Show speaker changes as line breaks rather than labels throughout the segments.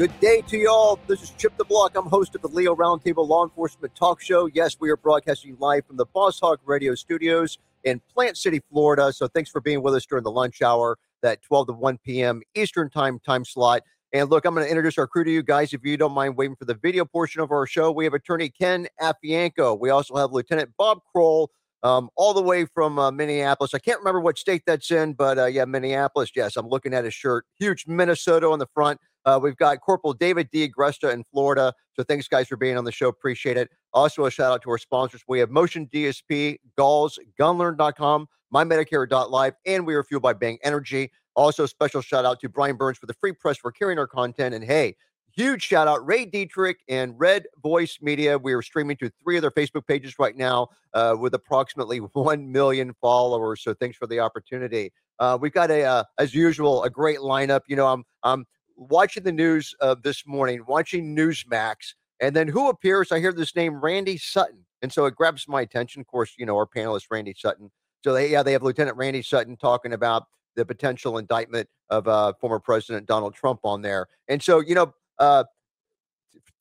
Good day to y'all. This is Chip DeBlock. I'm host of the Leo Roundtable Law Enforcement Talk Show. Yes, we are broadcasting live from the Boss Hog Radio Studios in Plant City, Florida. So thanks for being with us during the lunch hour, that 12 to 1 p.m. Eastern time time slot. And look, I'm going to introduce our crew to you guys. If you don't mind waiting for the video portion of our show, we have attorney Ken Afienko. We also have Lieutenant Bob Kroll, um, all the way from uh, Minneapolis. I can't remember what state that's in, but uh, yeah, Minneapolis. Yes, I'm looking at his shirt. Huge Minnesota on the front. Uh, we've got Corporal David D. Agresta in Florida. So thanks, guys, for being on the show. Appreciate it. Also, a shout out to our sponsors. We have Motion DSP, Galls, Gunlearn.com, MyMedicare.live, and we are fueled by Bang Energy. Also, special shout out to Brian Burns for the free press for carrying our content. And hey, huge shout out Ray Dietrich and Red Voice Media. We are streaming to three of their Facebook pages right now uh, with approximately 1 million followers. So thanks for the opportunity. Uh, we've got a, uh, as usual, a great lineup. You know, I'm, I'm watching the news uh, this morning, watching Newsmax, and then who appears? I hear this name, Randy Sutton, and so it grabs my attention. Of course, you know our panelist, Randy Sutton. So they, yeah, they have Lieutenant Randy Sutton talking about the potential indictment of uh, former President Donald Trump on there, and so you know. Uh,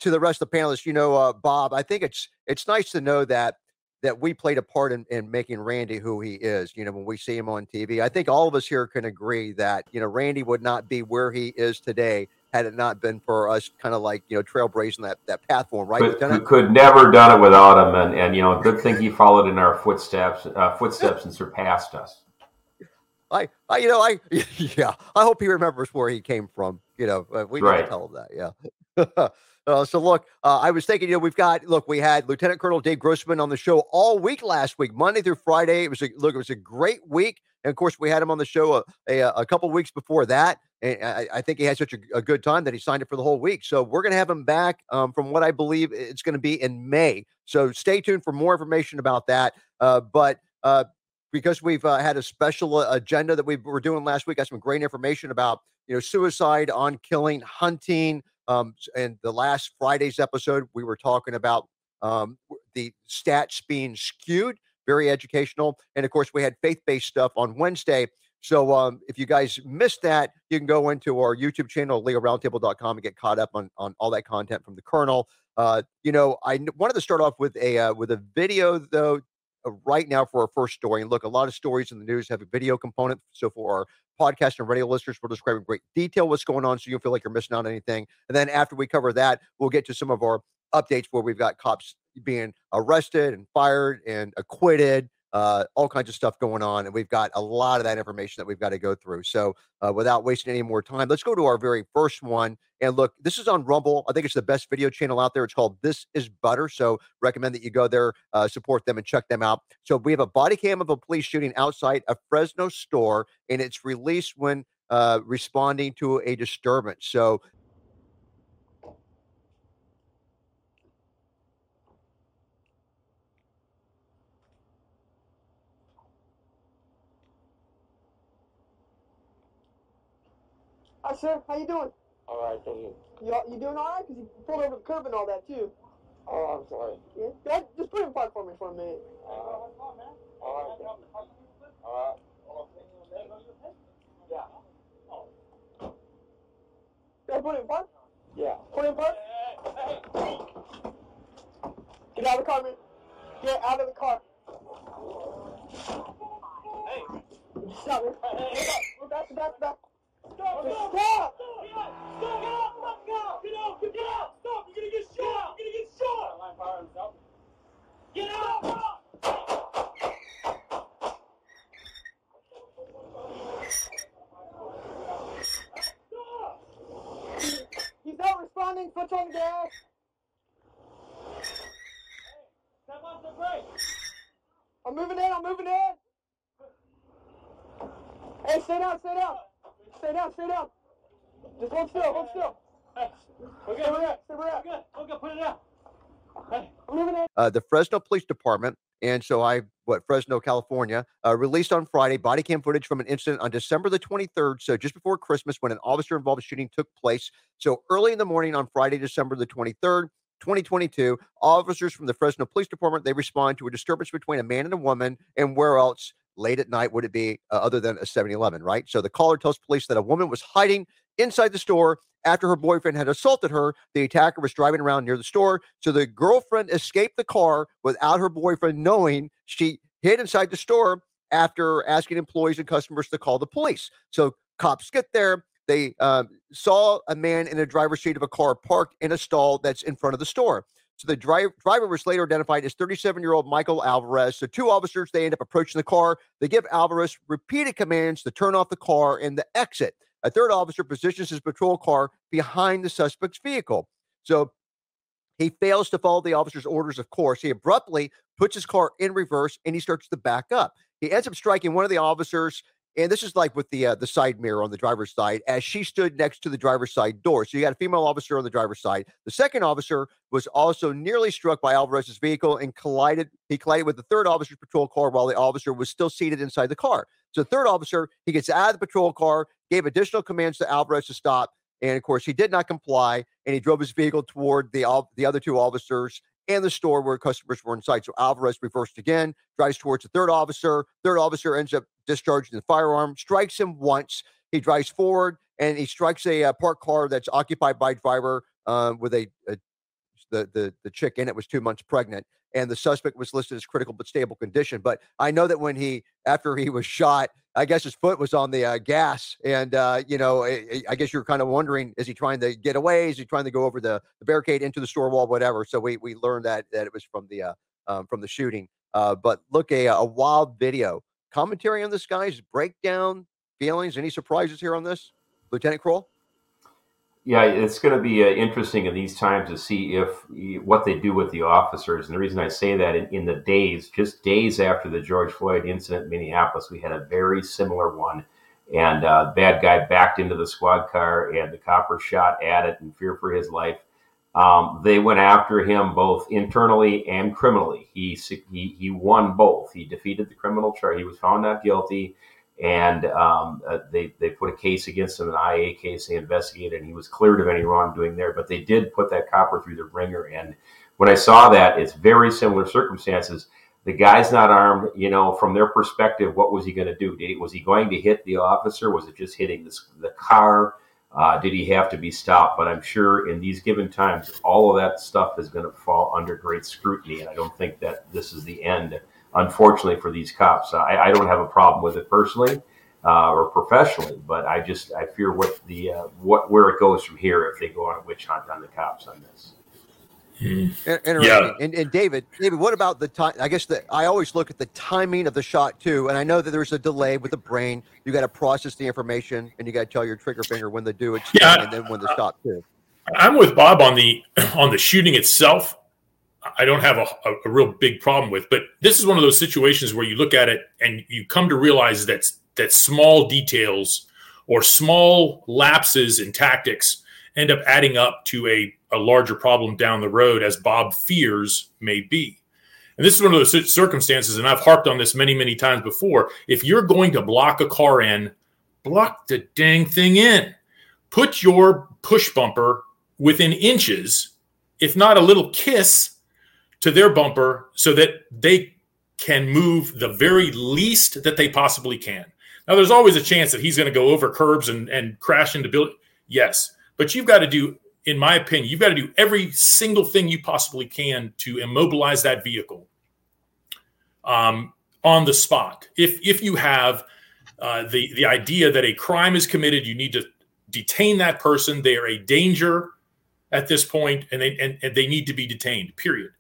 to the rest of the panelists, you know, uh, Bob, I think it's it's nice to know that that we played a part in, in making Randy who he is. You know, when we see him on TV, I think all of us here can agree that, you know, Randy would not be where he is today had it not been for us kind of like, you know, trailblazing that, that path for him, right?
Could, could never done it without him. And, and, you know, good thing he followed in our footsteps, uh, footsteps and surpassed us.
I, I, you know, I, yeah, I hope he remembers where he came from. You know, uh, we right. tell him that. Yeah. Uh, so look, uh, I was thinking, you know, we've got look, we had Lieutenant Colonel Dave Grossman on the show all week last week, Monday through Friday. It was a look, it was a great week, and of course, we had him on the show a, a, a couple weeks before that. And I, I, think he had such a, a, good time that he signed it for the whole week. So we're going to have him back um, from what I believe it's going to be in May. So stay tuned for more information about that. Uh, but uh, because we've uh, had a special uh, agenda that we were doing last week, got some great information about you know suicide, on killing, hunting, um, and the last Friday's episode, we were talking about um, the stats being skewed, very educational. And of course, we had faith based stuff on Wednesday. So um, if you guys missed that, you can go into our YouTube channel, leoroundtable.com, and get caught up on, on all that content from the Colonel. Uh, you know, I wanted to start off with a uh, with a video though Uh, right now for our first story. And look, a lot of stories in the news have a video component. So for our podcast and radio listeners, we'll describe in great detail what's going on so you don't feel like you're missing out on anything. And then after we cover that, we'll get to some of our updates where we've got cops being arrested and fired and acquitted uh, all kinds of stuff going on. And we've got a lot of that information that we've got to go through. So uh, without wasting any more time, let's go to our very first one. And look, this is on Rumble. I think it's the best video channel out there. It's called This is Butter. So recommend that you go there, uh, support them, and check them out. So we have a body cam of a police shooting outside a Fresno store, and it's released when uh, responding to a disturbance. So
Hi, sir. How you doing?
All right, thank you.
You, you doing all right? Because you pulled over the curb and all that, too.
Oh, I'm sorry.
Yeah? Dad, just put in park for me for a minute.
Uh, all right. All right.
Yeah. Dad, put in park?
Yeah.
Put in park? Get out of the car, man. Get out of the car. Hey. Stop, man. Hey, hey. We're back, back, back. Stop! Stop! Stop! Stop! Stop! Get out! Stop! Get out! Get out! Stop! You're gonna get shot! You're gonna get shot! Get out! Stop! He's not responding. Foot on the gas. Step off the brake. I'm moving in. I'm moving in. Hey, stay down. Stay down. Stay down, stay down. Just hold still, hold still. Put it.
Uh, the Fresno Police Department, and so I, what, Fresno, California, uh, released on Friday body cam footage from an incident on December the 23rd, so just before Christmas, when an officer involved shooting took place. So early in the morning on Friday, December the 23rd, 2022, officers from the Fresno Police Department they respond to a disturbance between a man and a woman, and where else late at night would it be uh, other than a 7-Eleven, right? So the caller tells police that a woman was hiding inside the store after her boyfriend had assaulted her. The attacker was driving around near the store. So the girlfriend escaped the car without her boyfriend knowing. She hid inside the store after asking employees and customers to call the police. So cops get there. They uh, saw a man in the driver's seat of a car parked in a stall that's in front of the store. So the driver driver was later identified as 37 year old Michael Alvarez. So two officers they end up approaching the car. They give Alvarez repeated commands to turn off the car and the exit. A third officer positions his patrol car behind the suspect's vehicle. So he fails to follow the officer's orders, of course. He abruptly puts his car in reverse and he starts to back up. He ends up striking one of the officers and this is like with the uh, the side mirror on the driver's side as she stood next to the driver's side door. So you got a female officer on the driver's side. The second officer was also nearly struck by Alvarez's vehicle and collided. He collided with the third officer's patrol car while the officer was still seated inside the car. So the third officer he gets out of the patrol car, gave additional commands to Alvarez to stop, and of course he did not comply, and he drove his vehicle toward the the other two officers and the store where customers were inside. So Alvarez reversed again, drives towards the third officer. Third officer ends up discharging the firearm, strikes him once. He drives forward and he strikes a, uh, parked car that's occupied by a driver uh, with a, a the, the the chick in it was two months pregnant and the suspect was listed as critical but stable condition. But i know that when he after he was shot i guess his foot was on the uh, gas and uh, you know I, I, guess you're kind of wondering is he trying to get away? Is he trying to go over the, the barricade into the store wall whatever? So we we learned that that it was from the uh, um, from the shooting. Uh, but look a, a wild video commentary on this guy's breakdown feelings any surprises here on this lieutenant kroll
yeah, it's going to be uh, interesting in these times to see if what they do with the officers. And the reason I say that in, in, the days, just days after the George Floyd incident in Minneapolis, we had a very similar one. And uh, bad guy backed into the squad car, and the copper shot at it in fear for his life. Um, they went after him both internally and criminally. He, he he won both. He defeated the criminal charge. He was found not guilty and um, uh, they they put a case against him, an IA case. They investigated, and he was cleared of any wrongdoing there. But they did put that copper through the ringer. And when I saw that, it's very similar circumstances. The guy's not armed. You know, from their perspective, what was he going to do? Did he, was he going to hit the officer? Was it just hitting the, the car? Uh, did he have to be stopped? But I'm sure in these given times, all of that stuff is going to fall under great scrutiny. And I don't think that this is the end unfortunately for these cops. I, I don't have a problem with it personally uh, or professionally, but I just I fear what the uh, what where it goes from here if they go on a witch hunt on the cops on this.
Mm. Interesting. Yeah. And, and, David, David, what about the time? I guess that I always look at the timing of the shot too, and I know that there's a delay with the brain. You got to process the information, and you got to tell your trigger finger when to do it, yeah, and then when to stop too.
I'm with Bob on the on the shooting itself. I don't have a, a, a, real big problem with. But this is one of those situations where you look at it and you come to realize that that small details or small lapses in tactics end up adding up to a, a larger problem down the road, as Bob fears may be. And this is one of those circumstances, and I've harped on this many, many times before. If you're going to block a car in, block the dang thing in. Put your push bumper within inches, if not a little kiss to their bumper so that they can move the very least that they possibly can. Now, there's always a chance that he's going to go over curbs and, and crash into building. Yes, but you've got to do, in my opinion, you've got to do every single thing you possibly can to immobilize that vehicle um, on the spot. If if you have uh, the the idea that a crime is committed, you need to detain that person. They are a danger at this point, and they and, and they need to be detained. Period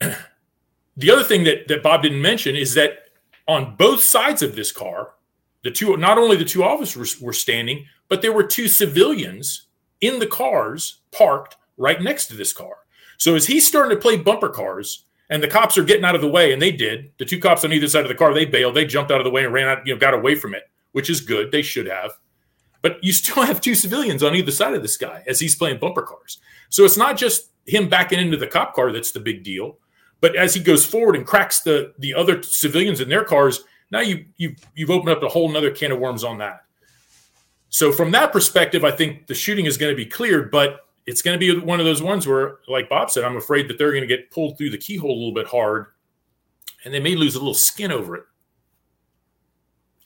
the other thing that, that Bob didn't mention is that on both sides of this car, the two not only the two officers were standing, but there were two civilians in the cars parked right next to this car. So as he's starting to play bumper cars, and the cops are getting out of the way, and they did. The two cops on either side of the car, they bailed, they jumped out of the way and ran out, you know, got away from it, which is good. They should have. But you still have two civilians on either side of this guy as he's playing bumper cars. So it's not just him backing into the cop car that's the big deal. But as he goes forward and cracks the the other civilians in their cars, now you you you've opened up a whole another can of worms on that. So from that perspective, I think the shooting is going to be cleared, but it's going to be one of those ones where, like Bob said, I'm afraid that they're going to get pulled through the keyhole a little bit hard, and they may lose a little skin over it.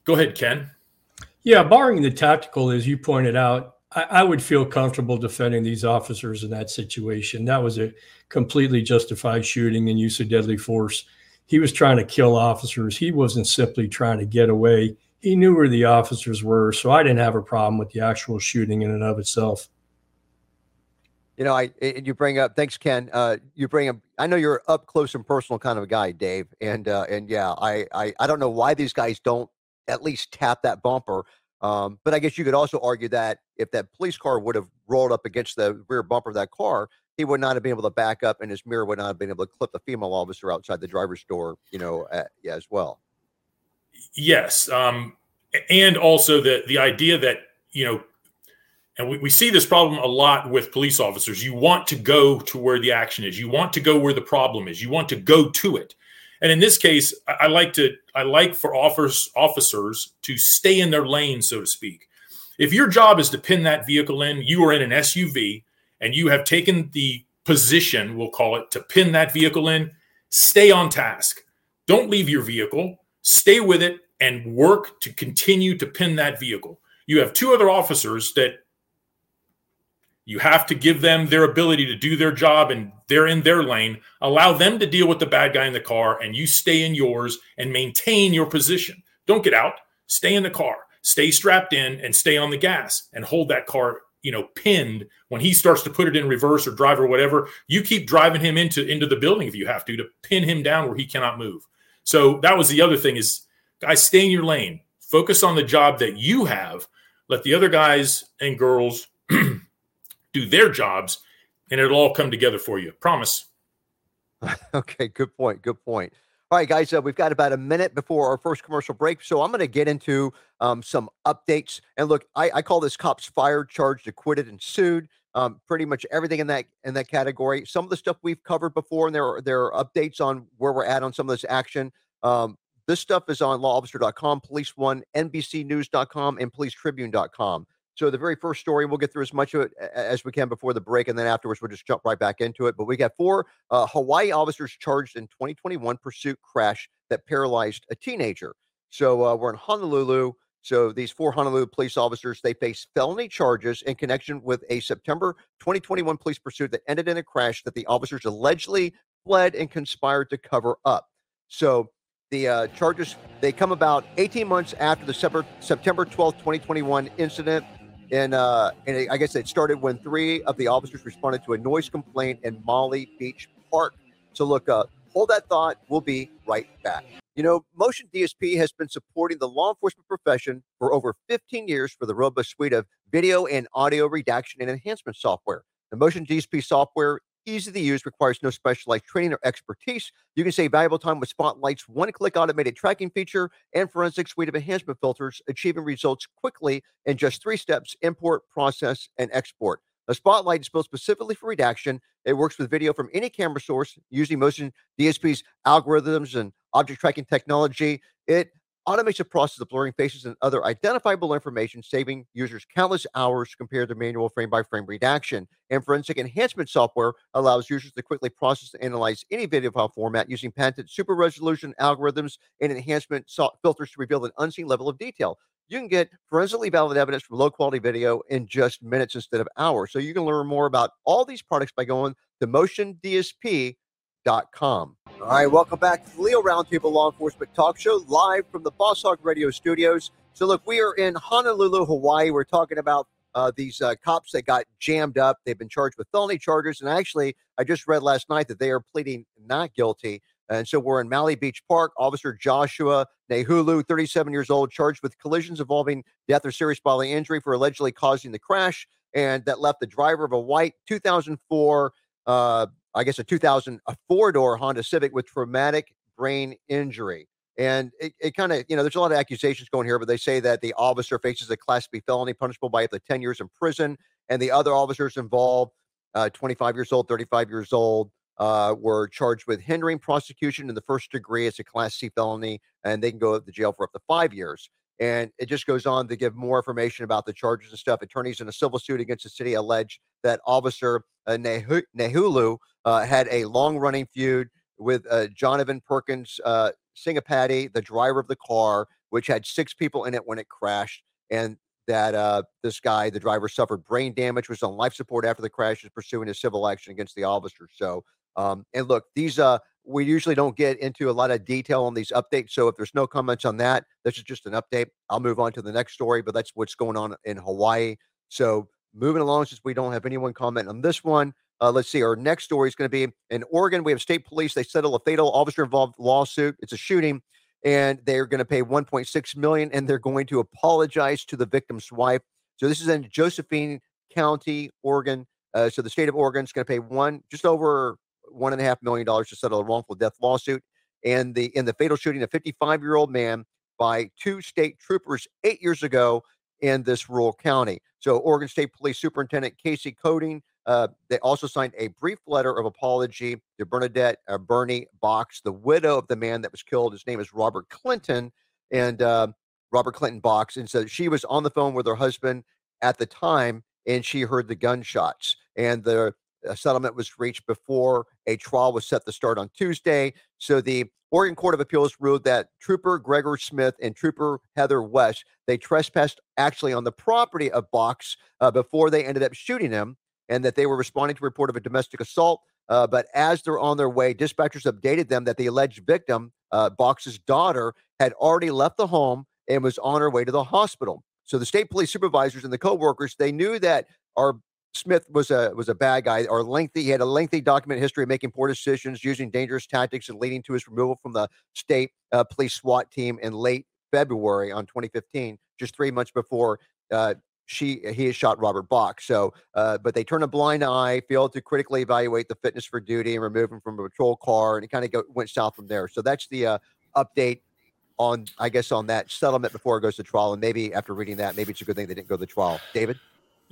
Go ahead, Ken.
Yeah, barring the tactical, as you pointed out, I, I, would feel comfortable defending these officers in that situation. That was a completely justified shooting and use of deadly force. He was trying to kill officers. He wasn't simply trying to get away. He knew where the officers were, so I didn't have a problem with the actual shooting in and of itself.
You know, I and you bring up. Thanks, Ken. Uh, you bring up. I know you're up close and personal kind of a guy, Dave, and uh, and yeah, I, I I don't know why these guys don't at least tap that bumper. Um, but I guess you could also argue that if that police car would have rolled up against the rear bumper of that car, he would not have been able to back up, and his mirror would not have been able to clip the female officer outside the driver's door. You know, yeah, as well.
Yes, um, and also the the idea that you know and we, we see this problem a lot with police officers. You want to go to where the action is. You want to go where the problem is. You want to go to it. And in this case, I, I like to I like for offers, officers to stay in their lane, so to speak. If your job is to pin that vehicle in, you are in an SUV and you have taken the position, we'll call it, to pin that vehicle in, stay on task. Don't leave your vehicle. Stay with it and work to continue to pin that vehicle. You have two other officers that you have to give them their ability to do their job and they're in their lane. Allow them to deal with the bad guy in the car and you stay in yours and maintain your position. Don't get out. Stay in the car. Stay strapped in and stay on the gas and hold that car, you know, pinned when he starts to put it in reverse or drive or whatever. You keep driving him into into the building if you have to to pin him down where he cannot move. So that was the other thing is guys stay in your lane. Focus on the job that you have. Let the other guys and girls do their jobs, and it'll all come together for you. Promise.
okay, good point. Good point. All right, guys, uh, we've got about a minute before our first commercial break. So I'm going to get into um, some updates. And look, I, I, call this cops fired, charged, acquitted, and sued. Um, pretty much everything in that in that category. Some of the stuff we've covered before, and there are, there are updates on where we're at on some of this action. Um, this stuff is on lawofficer.com, police one, NBCnews.com, and policetribune.com. So the very first story, we'll get through as much of it as we can before the break, and then afterwards we'll just jump right back into it. But we got four uh, Hawaii officers charged in 2021 pursuit crash that paralyzed a teenager. So uh, we're in Honolulu. So these four Honolulu police officers they face felony charges in connection with a September 2021 police pursuit that ended in a crash that the officers allegedly fled and conspired to cover up. So the uh, charges they come about 18 months after the September September 12th, 2021 incident and uh, and I guess it started when three of the officers responded to a noise complaint in Maili Beach Park. So look, uh, hold that thought. We'll be right back. You know, Motion DSP has been supporting the law enforcement profession for over 15 years for the robust suite of video and audio redaction and enhancement software. The Motion DSP software easy to use, requires no specialized training or expertise. You can save valuable time with Spotlight's one click automated tracking feature and forensic suite of enhancement filters, achieving results quickly in just three steps import, process, and export. The Spotlight is built specifically for redaction. It works with video from any camera source using Motion DSP's algorithms and object tracking technology. It automates the process of blurring faces and other identifiable information, saving users countless hours compared to manual frame by frame redaction. And forensic enhancement software allows users to quickly process and analyze any video file format using patented super resolution algorithms and enhancement filters to reveal an unseen level of detail. You can get forensically valid evidence from low quality video in just minutes instead of hours. So you can learn more about all these products by going to Motion DSP com. All right, welcome back to the Leo Roundtable Law Enforcement Talk Show, live from the Boss Hog Radio Studios. So, look, we are in Honolulu, Hawaii. We're talking about uh, these uh, cops that got jammed up. They've been charged with felony charges, and actually, I just read last night that they are pleading not guilty. And so we're in Maili Beach Park. Officer Joshua Nahulu, 37 years old, charged with collisions involving death or serious bodily injury for allegedly causing the crash, and that left the driver of a white 2004 uh, I guess a 2000 a four door Honda Civic with traumatic brain injury. And it, it kind of, you know, there's a lot of accusations going here, but they say that the officer faces a Class B felony punishable by up to 10 years in prison. And the other officers involved, uh, 25 years old, 35 years old, uh, were charged with hindering prosecution in the first degree. It's a Class C felony, and they can go to jail for up to five years. And it just goes on to give more information about the charges and stuff. Attorneys in a civil suit against the city allege that Officer uh, Nahulu uh, had a long running feud with uh, Jonathan Perkins uh, Singapati, the driver of the car, which had six people in it when it crashed. and that uh, this guy, the driver, suffered brain damage, was on life support after the crash, is pursuing a civil action against the officer. So, um, and look, these uh, we usually don't get into a lot of detail on these updates. So if there's no comments on that, this is just an update. I'll move on to the next story, but that's what's going on in Hawaii. So moving along, since we don't have anyone comment on this one, uh, let's see. Our next story is going to be in Oregon. We have state police. They settle a fatal officer involved lawsuit. It's a shooting, and they're going to pay 1.6 million, and they're going to apologize to the victim's wife. So this is in Josephine County, Oregon. Uh, so the state of Oregon is going to pay one just over one and a half million dollars to settle a wrongful death lawsuit. And the in the fatal shooting, a 55 year old man by two state troopers eight years ago in this rural county. So Oregon State Police Superintendent Casey Codding, uh, they also signed a brief letter of apology to Bernadette uh, Bernie Box, the widow of the man that was killed. His name is Robert Clinton, and uh, Robert Clinton Box. And so she was on the phone with her husband at the time, and she heard the gunshots. And the settlement was reached before a trial was set to start on Tuesday. So the Oregon Court of Appeals ruled that Trooper Gregor Smith and Trooper Heather West they trespassed actually on the property of Box uh, before they ended up shooting him, and that they were responding to a report of a domestic assault. Uh, but as they're on their way, dispatchers updated them that the alleged victim, uh, Box's daughter, had already left the home and was on her way to the hospital. So the state police supervisors and the co-workers they knew that our Smith was a was a bad guy or lengthy. He had a lengthy document history of making poor decisions, using dangerous tactics, and leading to his removal from the state uh, police SWAT team in late February on 2015, just three months before uh, she he had shot Robert Bach. So, uh, but they turned a blind eye, failed to critically evaluate the fitness for duty, and remove him from a patrol car, and it kind of went south from there. So that's the uh, update on, I guess, on that settlement before it goes to trial. And maybe after reading that, maybe it's a good thing they didn't go to the trial. David.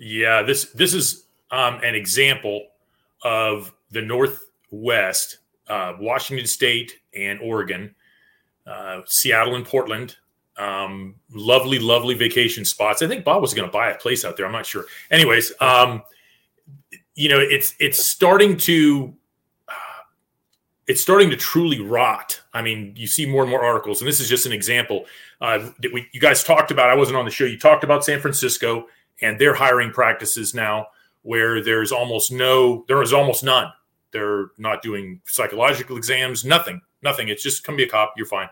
Yeah, this this is um, an example of the Northwest, uh, Washington State and Oregon, uh, Seattle and Portland. Um, lovely, lovely vacation spots. I think Bob was going to buy a place out there. I'm not sure. Anyways, um, you know, it's it's starting to it's starting to truly rot. I mean, you see more and more articles, and this is just an example uh, that we you guys talked about. I wasn't on the show. You talked about San Francisco and their hiring practices now where there's almost no there is almost none. They're not doing psychological exams nothing nothing. It's just come be a cop you're fine.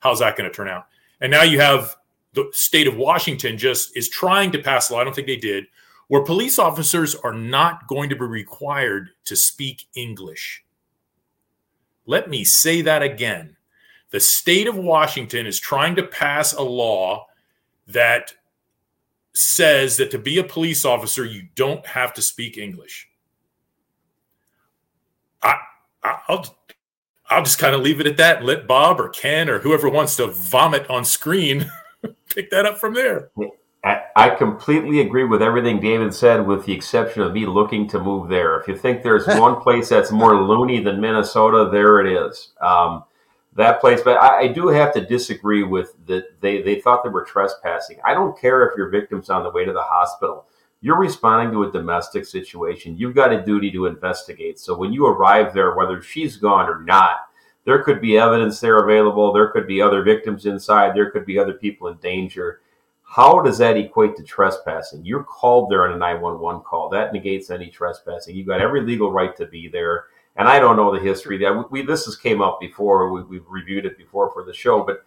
How's that going to turn out? And now you have the state of washington just is trying to pass a law i don't think they did where police officers are not going to be required to speak english. Let me say that again. The state of washington is trying to pass a law that says that to be a police officer, you don't have to speak English. I, I'll I'll just kind of leave it at that and let Bob or Ken or whoever wants to vomit on screen pick that up from there.
I completely agree with everything David said, with the exception of me looking to move there. If you think there's one place that's more loony than Minnesota, there it is. Um, that place. But I, I, do have to disagree with that. They they thought they were trespassing. I don't care if your victim's on the way to the hospital. You're responding to a domestic situation. You've got a duty to investigate. So when you arrive there, whether she's gone or not, there could be evidence there available. There could be other victims inside. There could be other people in danger. How does that equate to trespassing? You're called there on a 911 call. That negates any trespassing. You've got every legal right to be there and I don't know the history that we, this has came up before. We, we've reviewed it before for the show, but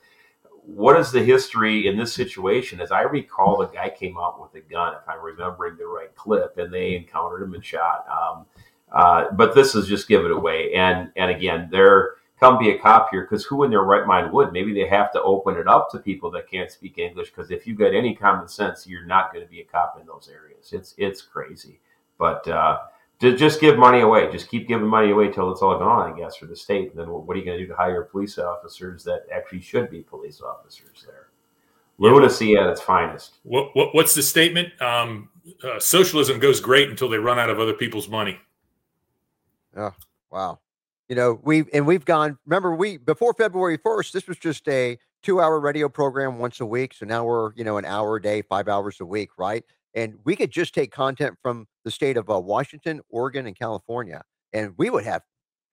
what is the history in this situation? As I recall, the guy came out with a gun, if I'm remembering the right clip, and they encountered him and shot. Um, uh, but this is just give it away. And and again, there come be a cop here because who in their right mind would? Maybe they have to open it up to people that can't speak English because if you've got any common sense, you're not going to be a cop in those areas. It's it's crazy. But uh, just give money away. Just keep giving money away till it's all gone, I guess, for the state. And then what are you going to do to hire police officers that actually should be police officers there? Lunacy at its finest.
What, what, what's the statement? Um, uh, socialism goes great until they run out of other people's money.
Oh, wow. You know, we and we've gone. Remember, we before February first, this was just a two-hour radio program once a week. So now we're you know an hour a day, five hours a week, right? and we could just take content from the state of uh, Washington, Oregon, and California, and we would have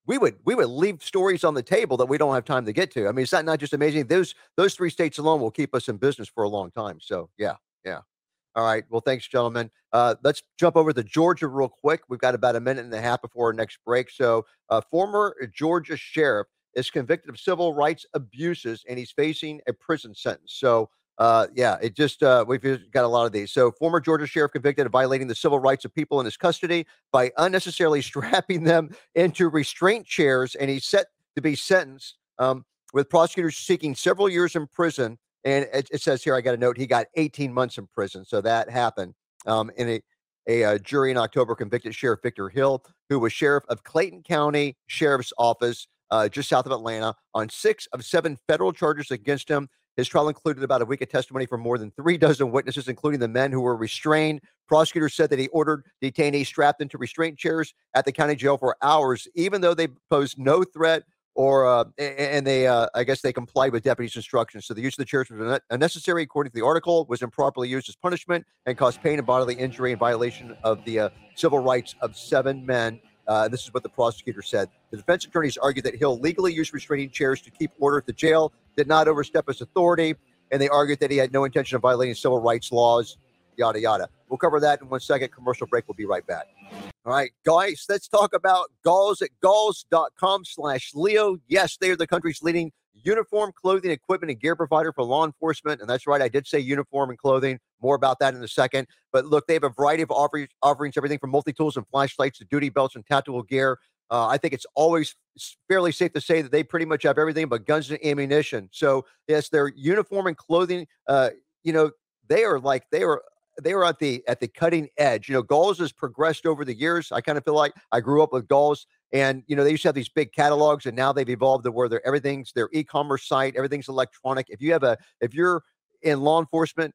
we would we would leave stories on the table that we don't have time to get to. I mean, is that not just amazing? Those those three states alone will keep us in business for a long time. So yeah, Yeah. All right. Well, thanks, gentlemen. Uh, let's jump over to Georgia real quick. We've got about a minute and a half before our next break. So, uh, former Georgia sheriff is convicted of civil rights abuses and he's facing a prison sentence. So, uh, yeah, it just uh, we've got a lot of these. So, former Georgia sheriff convicted of violating the civil rights of people in his custody by unnecessarily strapping them into restraint chairs, and he's set to be sentenced um, with prosecutors seeking several years in prison and it, it, says here, I got a note, he got 18 months in prison. So that happened. Um, in a, a, a, uh, jury in October convicted Sheriff Victor Hill, who was sheriff of Clayton County Sheriff's Office uh, just south of Atlanta, on six of seven federal charges against him. His trial included about a week of testimony from more than three dozen witnesses, including the men who were restrained. Prosecutors said that he ordered detainees strapped into restraint chairs at the county jail for hours, even though they posed no threat or uh, and they uh, I guess they complied with deputies' instructions. So the use of the chairs was unnecessary, according to the article, was improperly used as punishment and caused pain and bodily injury in violation of the uh, civil rights of seven men. Uh, this is what the prosecutor said. The defense attorneys argued that Hill legally used restraining chairs to keep order at the jail, did not overstep his authority, and they argued that he had no intention of violating civil rights laws. Yada yada. We'll cover that in one second. Commercial break. We'll be right back. All right, guys, let's talk about Galls at galls.com slash Leo. Yes, they are the country's leading uniform, clothing, equipment, and gear provider for law enforcement. And that's right, I did say uniform and clothing. More about that in a second. But look, they have a variety of offerings, offerings everything from multi tools and flashlights to duty belts and tactical gear. Uh, I think it's always fairly safe to say that they pretty much have everything but guns and ammunition. So, yes, their uniform and clothing, uh, you know, they are like, they are they were at the at the cutting edge. You know, Galls has progressed over the years. I kind of feel like I grew up with Galls, and you know they used to have these big catalogs, and now they've evolved to where they're everything's their e-commerce site, everything's electronic. If you have a if you're in law enforcement,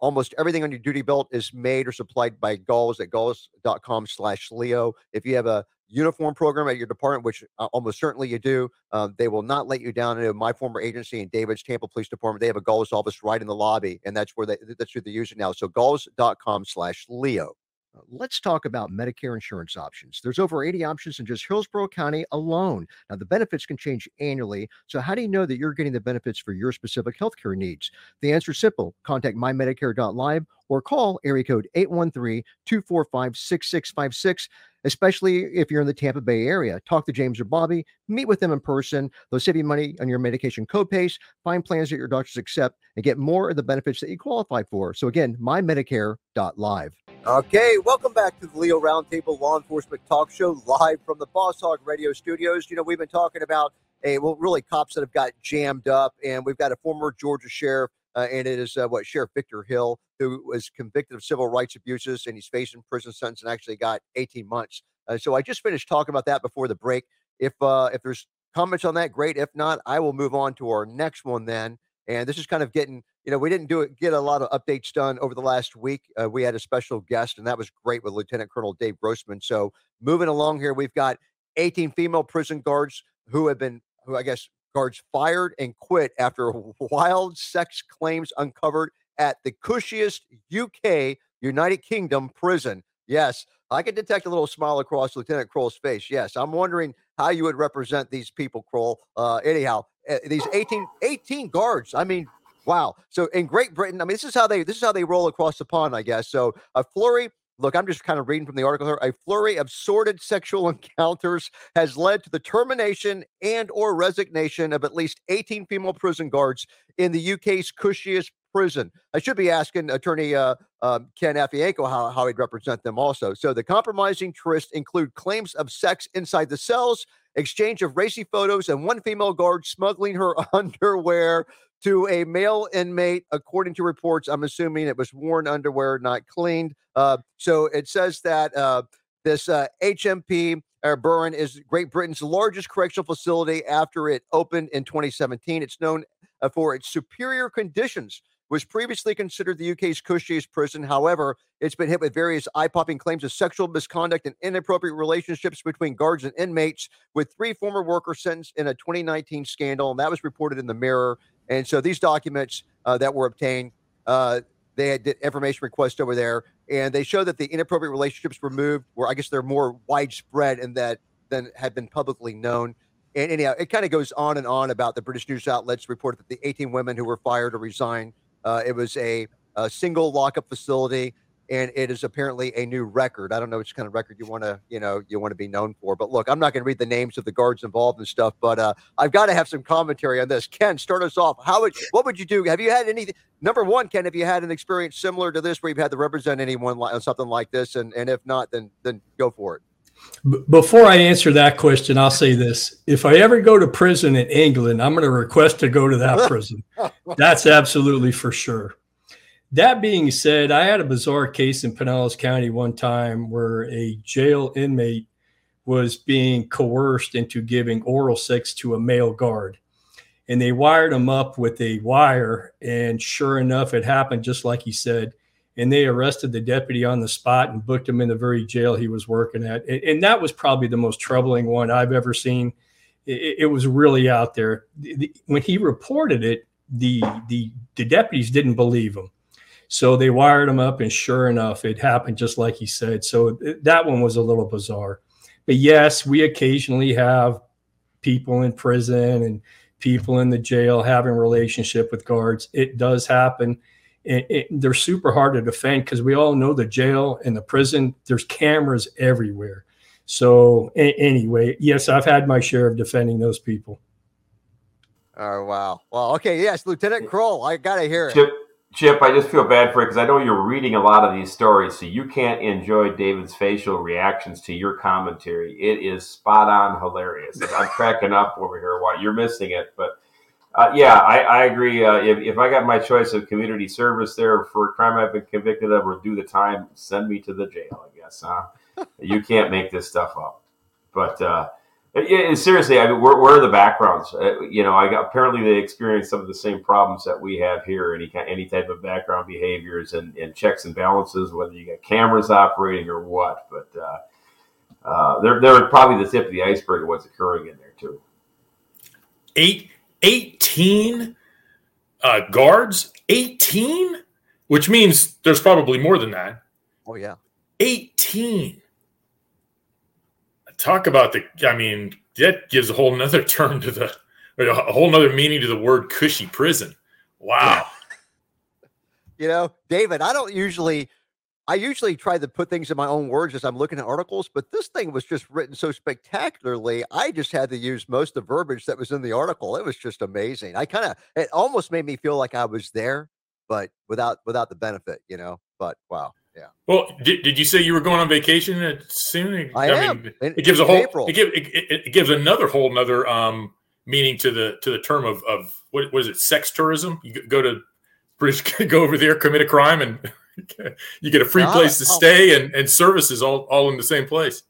almost everything on your duty belt is made or supplied by Galls at galls.com slash Leo. If you have a uniform program at your department, which uh, almost certainly you do, um, they will not let you down. into my former agency in David's Tampa Police Department, they have a Galls office right in the lobby, and that's where they that's who they use it now. So galls.com slash Leo. Uh, let's talk about Medicare insurance options. There's over 80 options in just Hillsborough County alone. Now, the benefits can change annually. So, how do you know that you're getting the benefits for your specific healthcare needs? The answer is simple contact mymedicare.live or call area code 813 245 6656 especially if you're in the Tampa Bay area. Talk to James or Bobby, meet with them in person. They'll save you money on your medication copays, find plans that your doctors accept, and get more of the benefits that you qualify for. So again, mymedicare.live. Okay, welcome back to the Leo Roundtable Law Enforcement Talk Show live from the Boss Hog Radio Studios. You know, we've been talking about a well, really cops that have got jammed up, and we've got a former Georgia sheriff uh, and it is uh, what Sheriff Victor Hill, who was convicted of civil rights abuses, and he's facing prison sentence and actually got 18 months. Uh, so I just finished talking about that before the break. If uh, if there's comments on that, great. If not, I will move on to our next one then. And this is kind of getting, you know, we didn't do it, get a lot of updates done over the last week. Uh, we had a special guest, and that was great with Lieutenant Colonel Dave Grossman. So moving along here, we've got 18 female prison guards who have been, who I guess guards fired and quit after wild sex claims uncovered at the cushiest UK United Kingdom prison. Yes, I can detect a little smile across Lieutenant Kroll's face. Yes, I'm wondering how you would represent these people, Kroll. Uh, anyhow, uh, these 18, 18 guards. I mean, wow. So in Great Britain, I mean, this is how they this is how they roll across the pond, I guess. So a flurry Look, I'm just kind of reading from the article here. A flurry of sordid sexual encounters has led to the termination and or resignation of at least 18 female prison guards in the UK's cushiest prison. I should be asking Attorney uh, uh, Ken Afienko how, how he'd represent them also. So the compromising tryst include claims of sex inside the cells, exchange of racy photos, and one female guard smuggling her underwear to a male inmate, according to reports. I'm assuming it was worn underwear, not cleaned. Uh, so it says that uh, this uh, HMP or Berwyn is Great Britain's largest correctional facility after it opened in 2017. It's known uh, for its superior conditions. Was previously considered the UK's cushiest prison. However, it's been hit with various eye popping claims of sexual misconduct and inappropriate relationships between guards and inmates, with three former workers sentenced in a 2019 scandal. And that was reported in the Mirror. And so these documents uh, that were obtained, uh, they had information requests over there, and they show that the inappropriate relationships were moved, where I guess, they're more widespread and that than had been publicly known. And anyhow, it kind of goes on and on about the British news outlets reported that the 18 women who were fired or resigned, uh, it was a a single lockup facility and it is apparently a new record. I don't know which kind of record you want to, you know, you want to be known for. But look, I'm not going to read the names of the guards involved and stuff, but uh, I've got to have some commentary on this. Ken, start us off. How would what would you do? Have you had anything? Number one, Ken, have you had an experience similar to this where you've had to represent anyone like something like this? And and if not, then then go for it.
Before I answer that question, I'll say this. If I ever go to prison in England, I'm going to request to go to that prison. That's absolutely for sure. That being said, I had a bizarre case in Pinellas County one time where a jail inmate was being coerced into giving oral sex to a male guard. And they wired him up with a wire. And sure enough, it happened just like he said. And they arrested the deputy on the spot and booked him in the very jail he was working at. And that was probably the most troubling one I've ever seen. It was really out there. When he reported it, the, the, the deputies didn't believe him so they wired him up, and sure enough, it happened just like he said. So that one was a little bizarre. But yes, we occasionally have people in prison and people in the jail having relationship with guards. It does happen. It, it, they're super hard to defend because we all know the jail and the prison. There's cameras everywhere. So a- anyway, yes, I've had my share of defending those people.
Oh wow! Well, okay, yes, Lieutenant Kroll, I gotta hear it.
Chip, Chip, I just feel bad for it because I know you're reading a lot of these stories, so you can't enjoy David's facial reactions to your commentary. It is spot on hilarious. I'm cracking up over here while you're missing it, but uh, yeah, I, I agree. Uh, if, if I got my choice of community service there for a crime I've been convicted of or do the time, send me to the jail, I guess. Huh? you can't make this stuff up. But uh, yeah, seriously, I mean, where, where are the backgrounds? Uh, you know, I got, apparently they experience some of the same problems that we have here. Any any type of background behaviors and, and checks and balances, whether you got cameras operating or what. But uh, uh, they're they're probably the tip of the iceberg of what's occurring in there too.
Eight, 18 uh, guards, eighteen, which means there's probably more than that.
Oh yeah,
eighteen. Talk about the i mean that gives a whole nother term to the a whole nother meaning to the word cushy prison. Wow.
You know david i don't usually i usually try to put things in my own words as i'm looking at articles but this thing was just written so spectacularly i just had to use most of the verbiage that was in the article it was just amazing i kind of it almost made me feel like i was there but without without the benefit you know but wow yeah.
Well, did, did you say you were going on vacation soon?
I, I am. Mean,
in, it gives a whole. April. It, gives, it, it, gives another whole another um, meaning to the to the term of of what was it? Sex tourism. You go to British, go over there, commit a crime, and you get a free place to stay and, and services all all in the same place.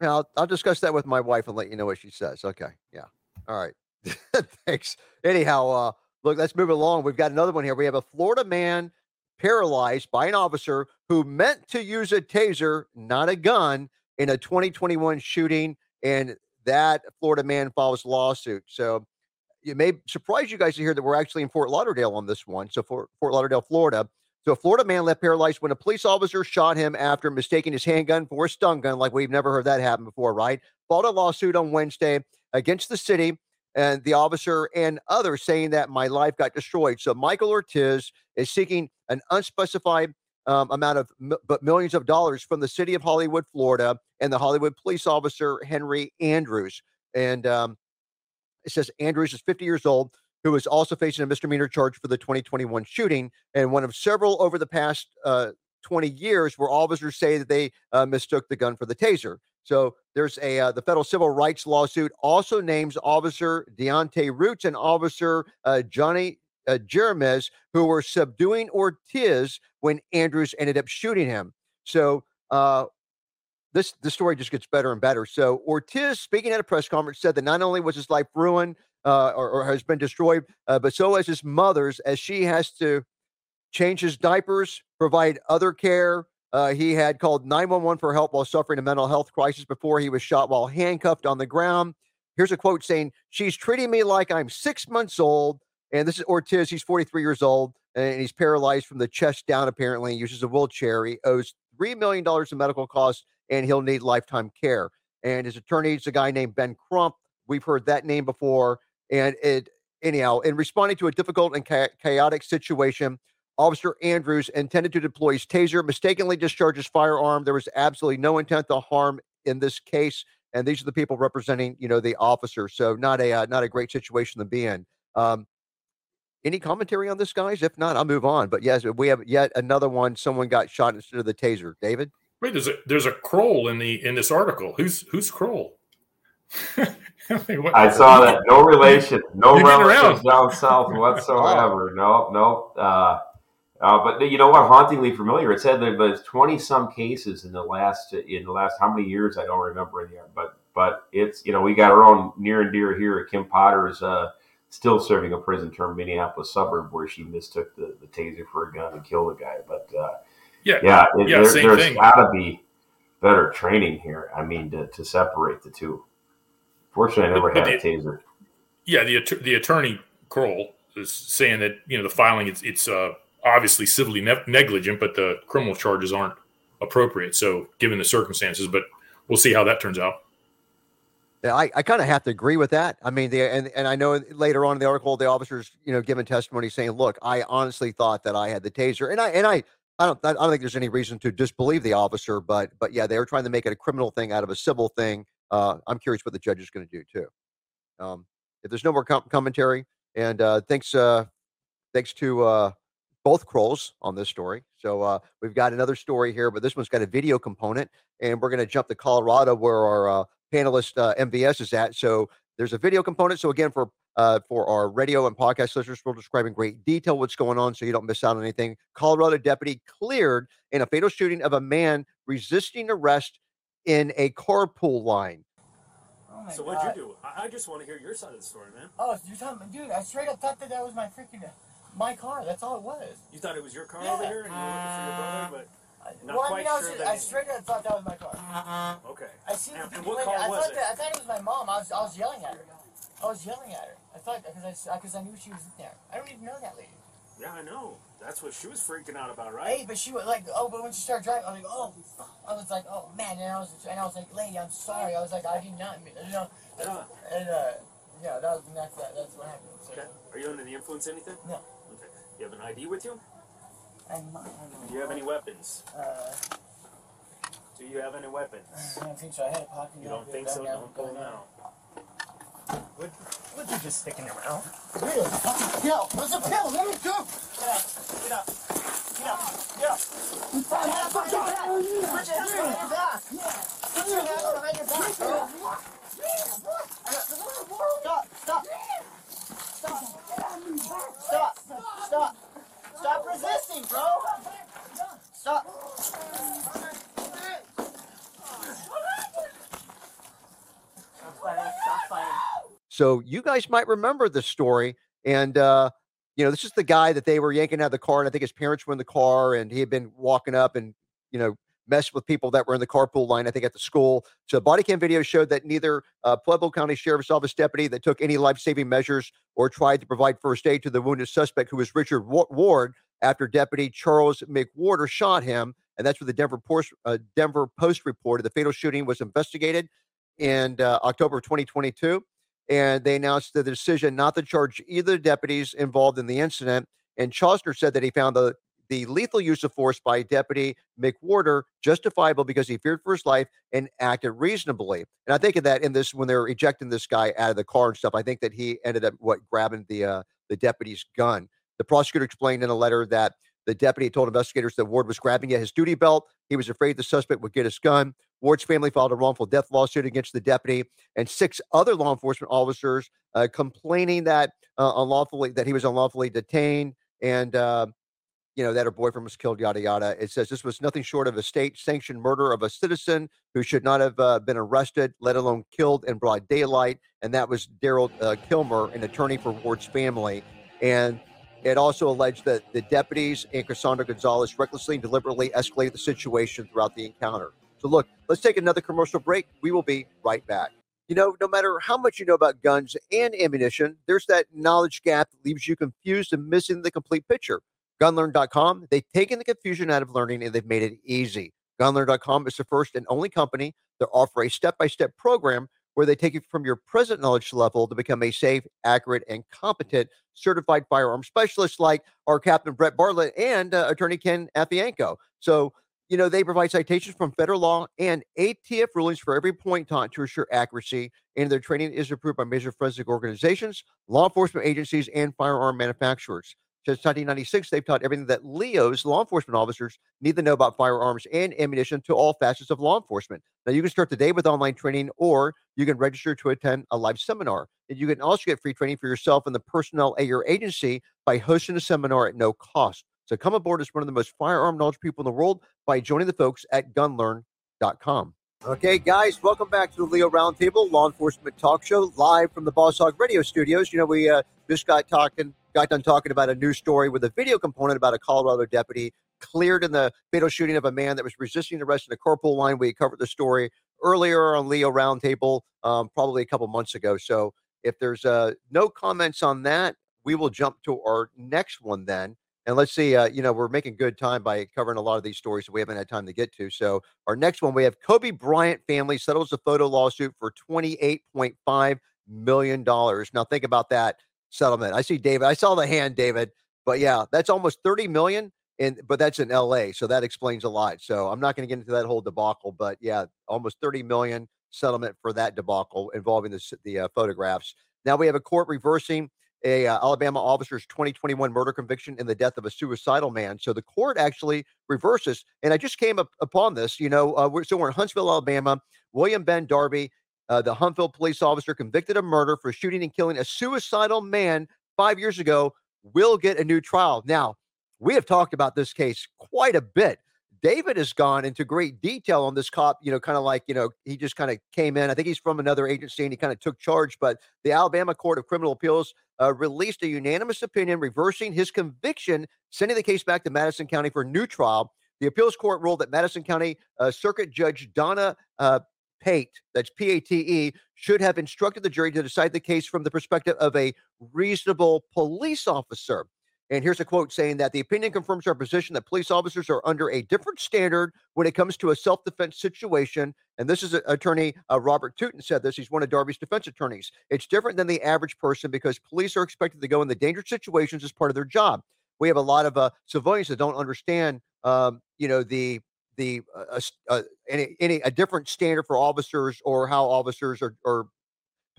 Yeah, I'll, I'll discuss that with my wife and let you know what she says. Okay. Yeah. All right. Thanks. Anyhow, uh, look, let's move along. We've got another one here. We have a Florida man paralyzed by an officer who meant to use a taser, not a gun, in a 2021 shooting. And that Florida man files lawsuit. So it may surprise you guys to hear that we're actually in Fort Lauderdale on this one. So for Fort Lauderdale, Florida. So a Florida man left paralyzed when a police officer shot him after mistaking his handgun for a stun gun. Like we've never heard that happen before, right? Filed a lawsuit on Wednesday against the city and the officer and others saying that my life got destroyed. So Michael Ortiz is seeking an unspecified um, amount of but millions of dollars from the city of Hollywood, Florida, and the Hollywood police officer Henry Andrews. And um, it says Andrews is 50 years old, who is also facing a misdemeanor charge for the 2021 shooting, and one of several over the past uh, 20 years where officers say that they uh, mistook the gun for the taser. So there's a uh, the federal civil rights lawsuit also names Officer Deontay Roots and Officer uh, Johnny uh, Jeremez, who were subduing Ortiz when Andrews ended up shooting him. So uh, this the story just gets better and better. So Ortiz, speaking at a press conference, said that not only was his life ruined uh, or, or, has been destroyed, uh, but so has his mother's, as she has to change his diapers, provide other care, uh, he had called 911 for help while suffering a mental health crisis before he was shot while handcuffed on the ground. Here's a quote saying, She's treating me like I'm six months old. And this is Ortiz. He's 43 years old and he's paralyzed from the chest down, apparently. He uses a wheelchair. He owes $3 million in medical costs and he'll need lifetime care. And his attorney is a guy named Ben Crump. We've heard that name before. And it, anyhow, in responding to a difficult and chaotic situation, Officer Andrews intended to deploy his taser, mistakenly discharged his firearm. There was absolutely no intent to harm in this case, and these are the people representing, you know, the officer. So not a uh, not a great situation to be in. Um, any commentary on this, guys? If not, I'll move on. But yes, we have yet another one. Someone got shot instead of the taser. David.
Wait, there's a there's a Kroll in the in this article. Who's who's Kroll?
I saw that. No relation. No relatives down south whatsoever. No, no. Uh, uh, but you know what? Hauntingly familiar. It said there's 20 some cases in the last in the last how many years I don't remember in here. But but it's you know we got our own near and dear here. Kim Potter's uh, still serving a prison term, Minneapolis suburb, where she mistook the, the taser for a gun and killed a guy. But uh,
yeah,
yeah, it,
yeah
there, has got to be better training here. I mean, to, to separate the two. Fortunately, I never but, had the, a taser.
Yeah, the the attorney Kroll is saying that you know the filing it's it's uh, obviously civilly ne- negligent, but the criminal charges aren't appropriate. So, given the circumstances, but we'll see how that turns out.
Yeah, I, I kind of have to agree with that. I mean, the and and I know later on in the article, the officers, you know, given testimony saying, "Look, I honestly thought that I had the taser," and I and I I don't I don't think there's any reason to disbelieve the officer, but but yeah, they were trying to make it a criminal thing out of a civil thing, uh, I'm curious what the judge is going to do too. Um, if there's no more com- commentary, and uh, thanks, uh, thanks to uh, both Krolls on this story. So uh, we've got another story here, but this one's got a video component, and we're going to jump to Colorado where our uh, panelist MVS is at. So there's a video component. So again, for for our radio and podcast listeners, we'll describe in great detail what's going on, so you don't miss out on anything. Colorado deputy cleared in a fatal shooting of a man resisting arrest in a carpool line.
Oh so what'd you do? I, I just want to hear your side of the story, man.
Oh, you're talking, dude. I straight up thought that that was my freaking uh, my car. That's all it was.
You thought it was your car yeah. over here, and you were looking for your brother, but. Uh, not
well,
quite
I mean,
sure
I, was, I straight up thought that was my car. Uh-uh.
Okay.
I see
and,
the
and what car
I
was
thought
it?
That, I thought it was my mom. I was, I was yelling at her. I was yelling at her. I thought because I because uh, I knew she was in there. I don't even know that lady.
Yeah, I know. That's what she was freaking out about, right?
Hey, but she was like, oh, but when she started driving, I was like, oh, I was like, oh man, and I was, and I was like, lady, I'm sorry. I was like, I did not, mean, you know, yeah. and uh, yeah, that was that's that, that's what happened. So,
okay. Are you under the influence? Of anything?
No.
Okay. You have an ID with you?
I'm not.
Do you have any weapons?
Uh.
Do you have any weapons?
I don't think so. I had a pocket. knife.
You don't think so? Don't pull them out.
What, what you just sticking around? Really? Fucking pill. Where's the pill? Let me go. Get up. Get up. Back. Put your hands behind your back. Put your hands behind your back. Stop. Stop. Stop. Stop. Stop. Stop resisting, bro. Stop.
So you guys might remember the story. And, uh, you know, this is the guy that they were yanking out of the car. And I think his parents were in the car and he had been walking up and, you know, messed with people that were in the carpool line, I think at the school. So body cam video showed that neither uh, Pueblo County Sheriff's Office deputy that took any life saving measures or tried to provide first aid to the wounded suspect, who was Richard Ward, after Deputy Charles McWhorter shot him. And that's what the Denver Post, uh, Denver Post reported. The fatal shooting was investigated in uh, October 2022 and they announced the decision not to charge either deputies involved in the incident. And Chostner said that he found the the lethal use of force by Deputy McWhorter justifiable because he feared for his life and acted reasonably. And I think of that in this when they're ejecting this guy out of the car and stuff. I think that he ended up what grabbing the uh, the deputy's gun. The prosecutor explained in a letter that the deputy told investigators that Ward was grabbing at his duty belt. He was afraid the suspect would get his gun. Ward's family filed a wrongful death lawsuit against the deputy and six other law enforcement officers, uh, complaining that uh, unlawfully that he was unlawfully detained and uh, you know that her boyfriend was killed. Yada yada. It says this was nothing short of a state-sanctioned murder of a citizen who should not have uh, been arrested, let alone killed in broad daylight. And that was Darold uh, Killmer, an attorney for Ward's family. And it also alleged that the deputies and Cassandra Gonzalez recklessly and deliberately escalated the situation throughout the encounter. So, look, let's take another commercial break. We will be right back. You know, no matter how much you know about guns and ammunition, there's that knowledge gap that leaves you confused and missing the complete picture. Gunlearn.com, they've taken the confusion out of learning and they've made it easy. Gunlearn.com is the first and only company that offer a step by step program where they take you from your present knowledge level to become a safe, accurate, and competent certified firearm specialist like our Captain Brett Bartlett and uh, Attorney Ken Afienko. So, you know, they provide citations from federal law and ATF rulings for every point taught to ensure accuracy, and their training is approved by major forensic organizations, law enforcement agencies, and firearm manufacturers. Since 1996, they've taught everything that LEOs, law enforcement officers, need to know about firearms and ammunition to all facets of law enforcement. Now, you can start today with online training, or you can register to attend a live seminar. And you can also get free training for yourself and the personnel at your agency by hosting a seminar at no cost. So come aboard as one of the most firearm knowledge people in the world by joining the folks at gunlearn.com. Okay, guys, welcome back to the LEO Roundtable Law Enforcement Talk Show live from the Boss Hog Radio Studios. You know, we uh, just got talking got done talking about a news story with a video component about a Colorado deputy cleared in the fatal shooting of a man that was resisting arrest in a carpool line. We covered the story earlier on LEO Roundtable, um, probably a couple months ago. So if there's uh, no comments on that, we will jump to our next one then. And let's see, uh, you know, we're making good time by covering a lot of these stories that we haven't had time to get to. So our next one, we have Kobe Bryant family settles a photo lawsuit for $28.5 million. Now think about that settlement. I see David. I saw the hand, David. But yeah, that's almost 30 million. And but that's in LA, so that explains a lot. So I'm not going to get into that whole debacle, but yeah, almost 30 million settlement for that debacle involving the the uh, photographs. Now we have a court reversing a uh, Alabama officer's 2021 murder conviction in the death of a suicidal man. So the court actually reverses. And I just came up upon this. You know, uh, we're, so we're in Huntsville, Alabama. William Ben Darby uh, the Huntsville police officer convicted of murder for shooting and killing a suicidal man five years ago will get a new trial. Now, we have talked about this case quite a bit. David has gone into great detail on this cop, you know, kind of like, you know, he just kind of came in. I think he's from another agency and he kind of took charge. But the Alabama Court of Criminal Appeals uh, released a unanimous opinion reversing his conviction, sending the case back to Madison County for a new trial. The appeals court ruled that Madison County uh, Circuit Judge Donna uh, Pate, that's P A T E, should have instructed the jury to decide the case from the perspective of a reasonable police officer. And here's a quote saying that the opinion confirms our position that police officers are under a different standard when it comes to a self defense situation. And this is a, attorney uh, Robert Tuten said this. He's one of Darby's defense attorneys. It's different than the average person because police are expected to go into dangerous situations as part of their job. We have a lot of uh, civilians that don't understand, um, you know, the the uh, uh, any any a different standard for officers or how officers are, are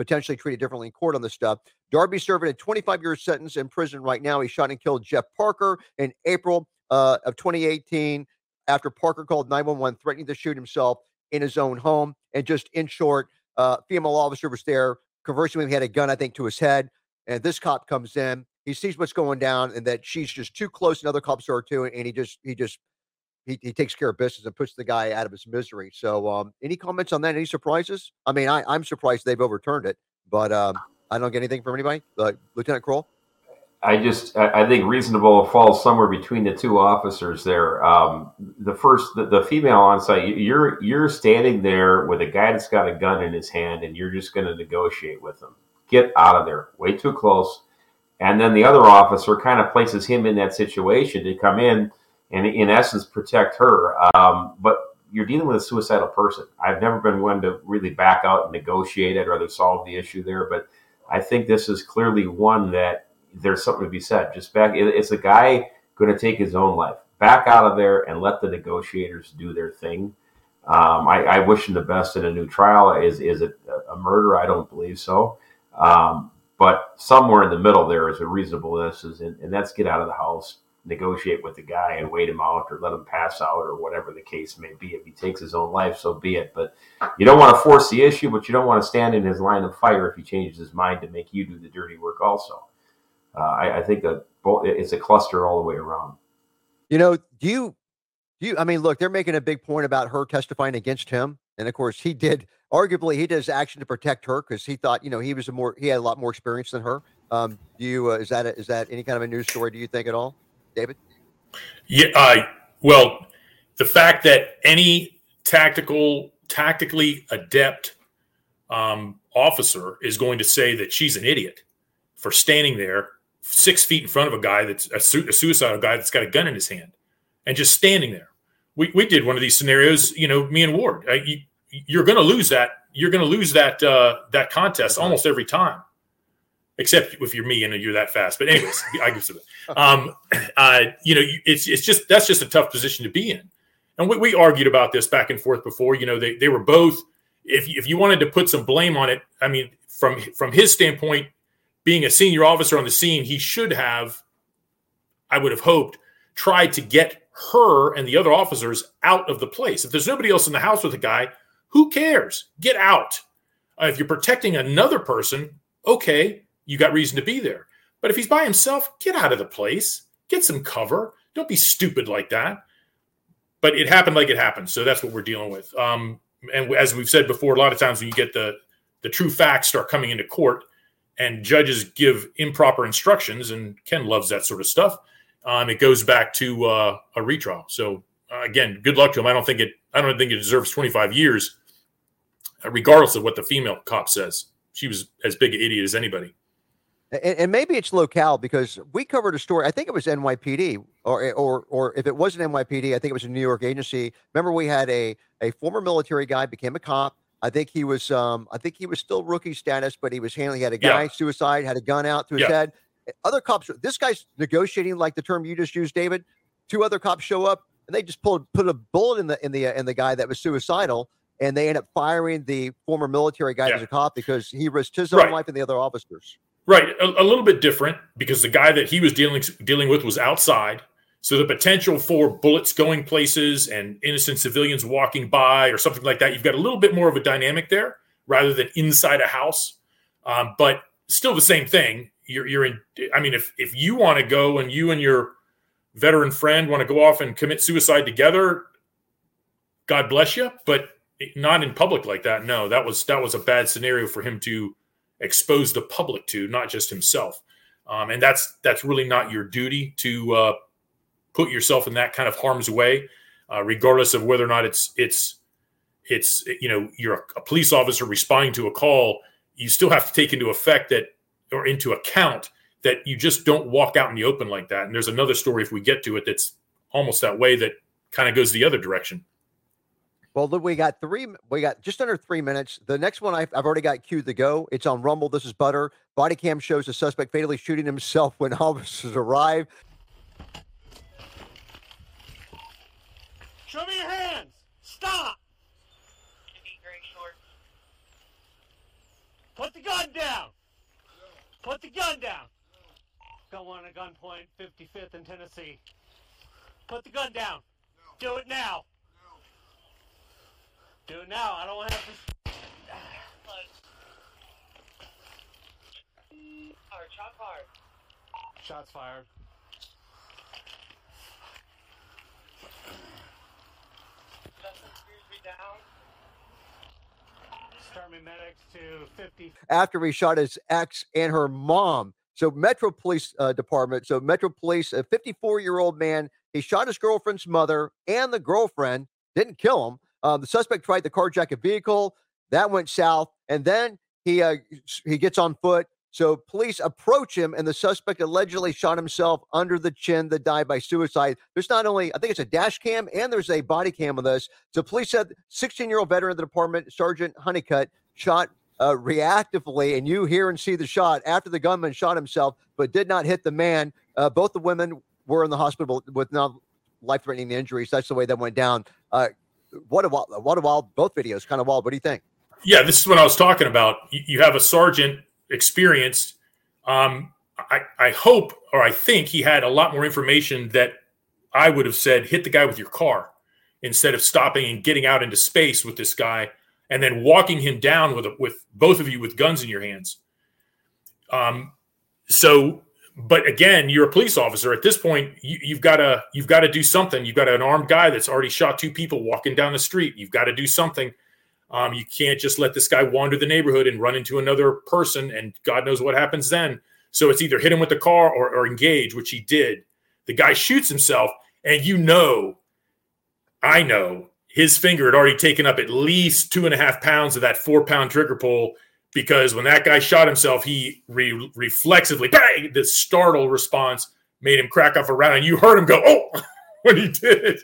potentially treated differently in court on this stuff. Darby serving a 25 year sentence in prison right now. He shot and killed Jeff Parker in April uh, of 2018 after Parker called 911 threatening to shoot himself in his own home. And just in short, uh, female officer was there conversing with him. He had a gun, I think, to his head. And this cop comes in. He sees what's going down and that she's just too close and other cops are too. And he just he just he, he takes care of business and puts the guy out of his misery. So, um, any comments on that? Any surprises? I mean, I, I'm surprised they've overturned it, but um, I don't get anything from anybody. Uh, Lieutenant Kroll?
I just I think reasonable falls somewhere between the two officers there. Um, the first, the, the, female on site, you're you're standing there with a guy that's got a gun in his hand, and you're just going to negotiate with him. Get out of there! Way too close. And then the other officer kind of places him in that situation to come in and in essence protect her. Um, but you're dealing with a suicidal person. I've never been one to really back out and negotiate. I'd rather solve the issue there. But I think this is clearly one that there's something to be said. Just back, it's a guy going to take his own life. Back out of there and let the negotiators do their thing. Um, I, I, wish him the best in a new trial. Is is it a murder? I don't believe so. Um, but somewhere in the middle there is a reasonableness, and, and that's get out of the house negotiate with the guy and wait him out or let him pass out or whatever the case may be. If he takes his own life, so be it. But you don't want to force the issue, but you don't want to stand in his line of fire if he changes his mind to make you do the dirty work also. Uh, I, I, think that it's a cluster all the way around.
You know, do you, do you, I mean, look, they're making a big point about her testifying against him. And of course, he did, arguably, he did his action to protect her because he thought, you know, he was a more, he had a lot more experience than her. Um, do you, uh, is that, a, is that any kind of a news story, do you think at all? David?
Yeah. Uh, well, the fact that any tactical, tactically adept um, officer is going to say that she's an idiot for standing there six feet in front of a guy that's a, su- a suicidal guy that's got a gun in his hand and just standing there. We, we did one of these scenarios, you know, me and Ward. I, you, you're going to lose that. You're going to lose that uh, that contest almost every time, except if you're me and you're that fast. But anyways, I give. Um, uh, you know, it's it's just that's just a tough position to be in. And we, we argued about this back and forth before. You know, they they were both. If if you wanted to put some blame on it, I mean, from from his standpoint, being a senior officer on the scene, he should have, I would have hoped, tried to get her and the other officers out of the place. If there's nobody else in the house with the guy, who cares? Get out. Uh, if you're protecting another person, okay, you got reason to be there. But if he's by himself, get out of the place. Get some cover. Don't be stupid like that. But it happened like it happened, so that's what we're dealing with. Um, and as we've said before, a lot of times when you get the the true facts start coming into court, and judges give improper instructions, and Ken loves that sort of stuff. Um, it goes back to uh, a retrial. So uh, again, good luck to him. I don't think it. I don't think it deserves 25 years, uh, regardless of what the female cop says. She was as big an idiot as anybody.
And, and, maybe it's locale because we covered a story. I think it was NYPD, or or or if it wasn't NYPD, I think it was a New York agency. Remember, we had a a former military guy became a cop. I think he was um I think he was still rookie status, but he was handling. He had a guy yeah. suicide, had a gun out to his yeah. head. Other cops, this guy's negotiating like the term you just used, David. Two other cops show up and they just pulled put a bullet in the in the uh, in the guy that was suicidal, and they end up firing the former military guy yeah. as a cop because he risked his own right. life and the other officers.
Right, a, a, little bit different because the guy that he was dealing dealing with was outside, so the potential for bullets going places and innocent civilians walking by or something like that, you've got a little bit more of a dynamic there rather than inside a house. Um, but still the same thing. You're, you're in. I mean, if if you want to go and you and your veteran friend want to go off and commit suicide together, God bless you, but not in public like that. No, that was that was a bad scenario for him to expose the public to, not just himself. Um, and that's that's really not your duty to uh, put yourself in that kind of harm's way, uh, regardless of whether or not it's it's it's you know you're a police officer responding to a call. You still have to take into effect that or into account that you just don't walk out in the open like that. And there's another story if we get to it that's almost that way that kind of goes the other direction.
Well, we got three. We got just under three minutes. The next one I've, I've already got queued to go. It's on Rumble. This is Butter. Body cam shows the suspect fatally shooting himself when officers arrive.
Show me your hands. Stop. Put the gun down. Put the gun down. Got one at gunpoint, 55th in Tennessee. Put the gun down. Do it now. No. Do it now. I don't have to. Shots fired. Shots fired. medics to 50.
After he shot his ex and her mom so Metro Police uh, Department, so Metro Police, a 54 year old man, he shot his girlfriend's mother and the girlfriend, didn't kill him. Um, the suspect tried to carjack a vehicle that went south, and then he uh, he gets on foot. So police approach him, and the suspect allegedly shot himself under the chin that died by suicide. There's not only, I think it's a dash cam and there's a body cam of this. So police said 16 year old veteran of the department, Sergeant Honeycutt, shot uh, reactively, and you hear and see the shot after the gunman shot himself, but did not hit the man. Uh, both the women were in the hospital with non life-threatening injuries. That's the way that went down. Uh, what a wild, what a wild, both videos, kind of wild. What do you think?
Yeah, this is what I was talking about. You, have a sergeant experienced. Um, I, I hope or I think he had a lot more information that I would have said, hit the guy with your car instead of stopping and getting out into space with this guy and then walking him down with with both of you with guns in your hands. Um, so, but again, you're a police officer. At this point, you, have got to you've got to do something. You've got an armed guy that's already shot two people walking down the street. You've got to do something. Um, you can't just let this guy wander the neighborhood and run into another person, and God knows what happens then. So it's either hit him with the car or, or engage, which he did. The guy shoots himself, and you know, I know his finger had already taken up at least two and a half pounds of that four pound trigger pull because when that guy shot himself, he re- reflexively, bang, the startle response made him crack off a round. And you heard him go, oh, when he did.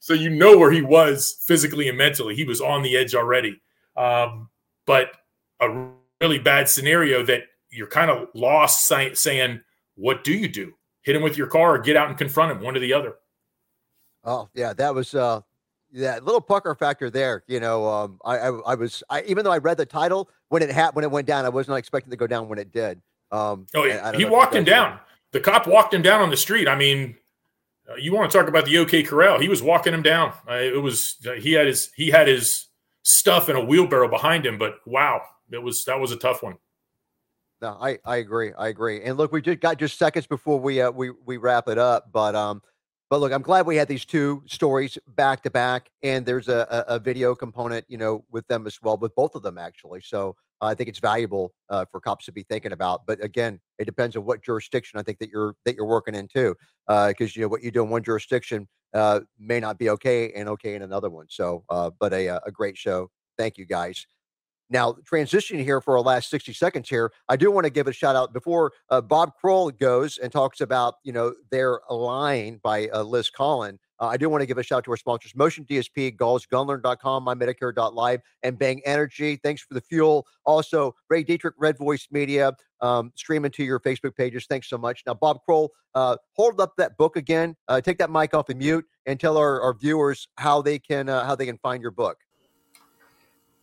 so you know where he was physically and mentally. He was on the edge already. Um, but a really bad scenario that you're kind of lost say, saying, what do you do? Hit him with your car or get out and confront him, one or the other.
Oh yeah, that was uh yeah, little pucker factor there. You know, um, I, I, I was I even though I read the title when it had when it went down, I was not expecting to go down when it did. Um,
oh, he walked him down. The cop walked him down on the street. I mean, uh, you want to talk about the OK Corral? He was walking him down. Uh, it was uh, he had his he had his stuff in a wheelbarrow behind him. But wow, it was that was a tough one.
No, I I agree. I agree. And look, we just got just seconds before we uh, we we wrap it up, but um, but look, I'm glad we had these two stories back to back, and there's a, a, a video component, you know, with them as well, with both of them actually. So uh, I think it's valuable uh, for cops to be thinking about. But again, it depends on what jurisdiction I think that you're that you're working in too, because uh, you know what you do in one jurisdiction uh, may not be okay and okay in another one. So, uh, but a a great show. Thank you guys. Now, transitioning here for our last 60 seconds here, I do want to give a shout out before uh, Bob Kroll goes and talks about, you know, their line by uh, Liz Collin. Uh, I do want to give a shout out to our sponsors, Motion DSP, Galls, Gunlearn.com, MyMedicare.live, and Bang Energy. Thanks for the fuel. Also, Ray Dietrich, Red Voice Media, um, streaming to your Facebook pages. Thanks so much. Now, Bob Kroll, uh, hold up that book again. Uh, take that mic off and mute and tell our, our viewers how they can uh, how they can find your book.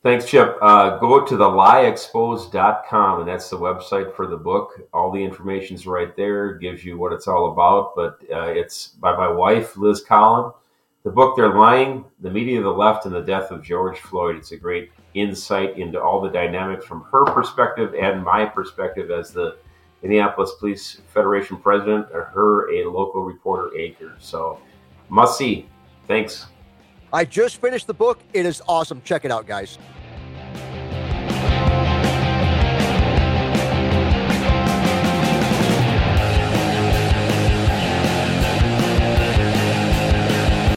Thanks, Chip. Uh, go to the lieexposed.com, and that's the website for the book. All the information's right there, gives you what it's all about. But uh, it's by my wife, Liz Collin. The book, They're Lying The Media the Left and the Death of George Floyd. It's a great insight into all the dynamics from her perspective and my perspective as the Minneapolis Police Federation president, or her, a local reporter anchor. So, must see. Thanks.
I just finished the book. It is awesome. Check it out, guys.